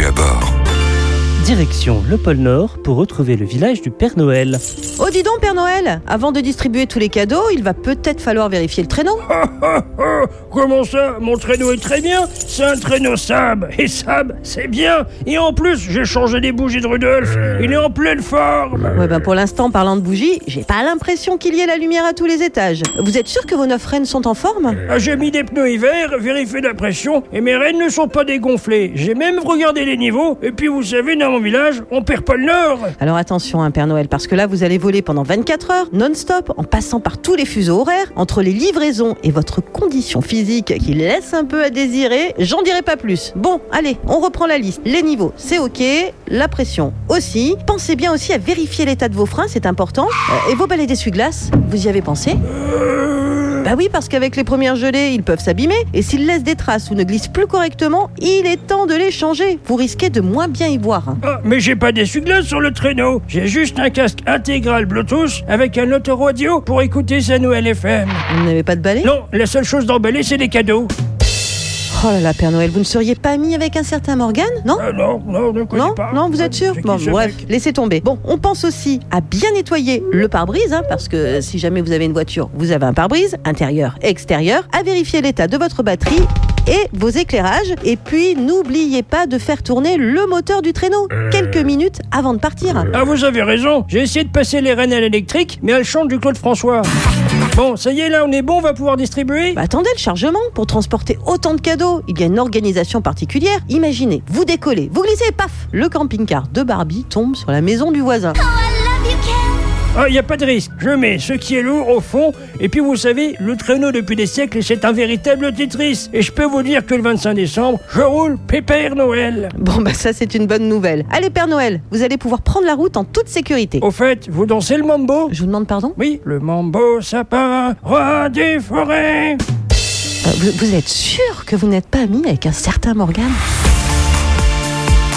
à bord. Direction le pôle Nord pour retrouver le village du Père Noël. Oh dis donc Père Noël, avant de distribuer tous les cadeaux, il va peut-être falloir vérifier le traîneau. Ah, ah, ah, Comment ça? Mon traîneau est très bien. C'est un traîneau Sab. Et Sab, c'est bien. Et en plus, j'ai changé les bougies de Rudolf. Il est en pleine forme. Ouais ben pour l'instant, parlant de bougies, j'ai pas l'impression qu'il y ait la lumière à tous les étages. Vous êtes sûr que vos neuf rennes sont en forme? Ah, J'ai mis des pneus hiver, vérifié la pression, et mes rennes ne sont pas dégonflées. J'ai même regardé les niveaux. Et puis, vous savez, dans mon village, on perd pas le nord. Alors attention, hein, Père Noël, parce que là, vous allez voler pendant 24 heures, non-stop, en passant par tous les fuseaux horaires, entre les livraisons et votre condition physique qui laisse un peu à désirer, j'en dirai pas plus. Bon, allez, on reprend la liste. Les niveaux, c'est ok, la pression aussi. Pensez bien aussi à vérifier l'état de vos freins, c'est important. Euh, et vos balais d'essuie-glace, vous y avez pensé? Bah oui, parce qu'avec les premières gelées, ils peuvent s'abîmer, et s'ils laissent des traces ou ne glissent plus correctement, il est temps de les changer. Vous risquez de moins bien y voir. hein. Ah, mais j'ai pas d'essuie-glace sur le traîneau. J'ai juste un casque intégral Bluetooth avec un autoradio pour écouter sa nouvelle FM. Vous n'avez pas de balai? Non, la seule chose d'emballé, c'est les cadeaux. Oh là là, Père Noël, vous ne seriez pas mis avec un certain Morgane Non Ah non, non, connais non, pas. non, vous êtes sûr C'est qui Bon, bref, mec laissez tomber. Bon, on pense aussi à bien nettoyer le pare-brise, hein, parce que si jamais vous avez une voiture, vous avez un pare-brise, intérieur, extérieur, à vérifier l'état de votre batterie et vos éclairages. Et puis, n'oubliez pas de faire tourner le moteur du traîneau quelques minutes avant de partir. Ah, vous avez raison. J'ai essayé de passer les rênes à l'électrique, mais elles chantent du Claude François. Bon, ça y est, là, on est bon, on va pouvoir distribuer Bah, attendez le chargement pour transporter autant de cadeaux. Il y a une organisation particulière. Imaginez, vous décollez, vous glissez paf, le camping-car de Barbie tombe sur la maison du voisin. Ah, y a pas de risque. Je mets ce qui est lourd au fond, et puis vous savez, le traîneau depuis des siècles, c'est un véritable Tetris. Et je peux vous dire que le 25 décembre, je roule Pépère Noël. Bon, bah ça c'est une bonne nouvelle. Allez Père Noël, vous allez pouvoir prendre la route en toute sécurité. Au fait, vous dansez le mambo? Je vous demande pardon? Oui, le mambo sapin, roi des forêts. Euh, vous, vous êtes sûr que vous n'êtes pas ami avec un certain Morgane?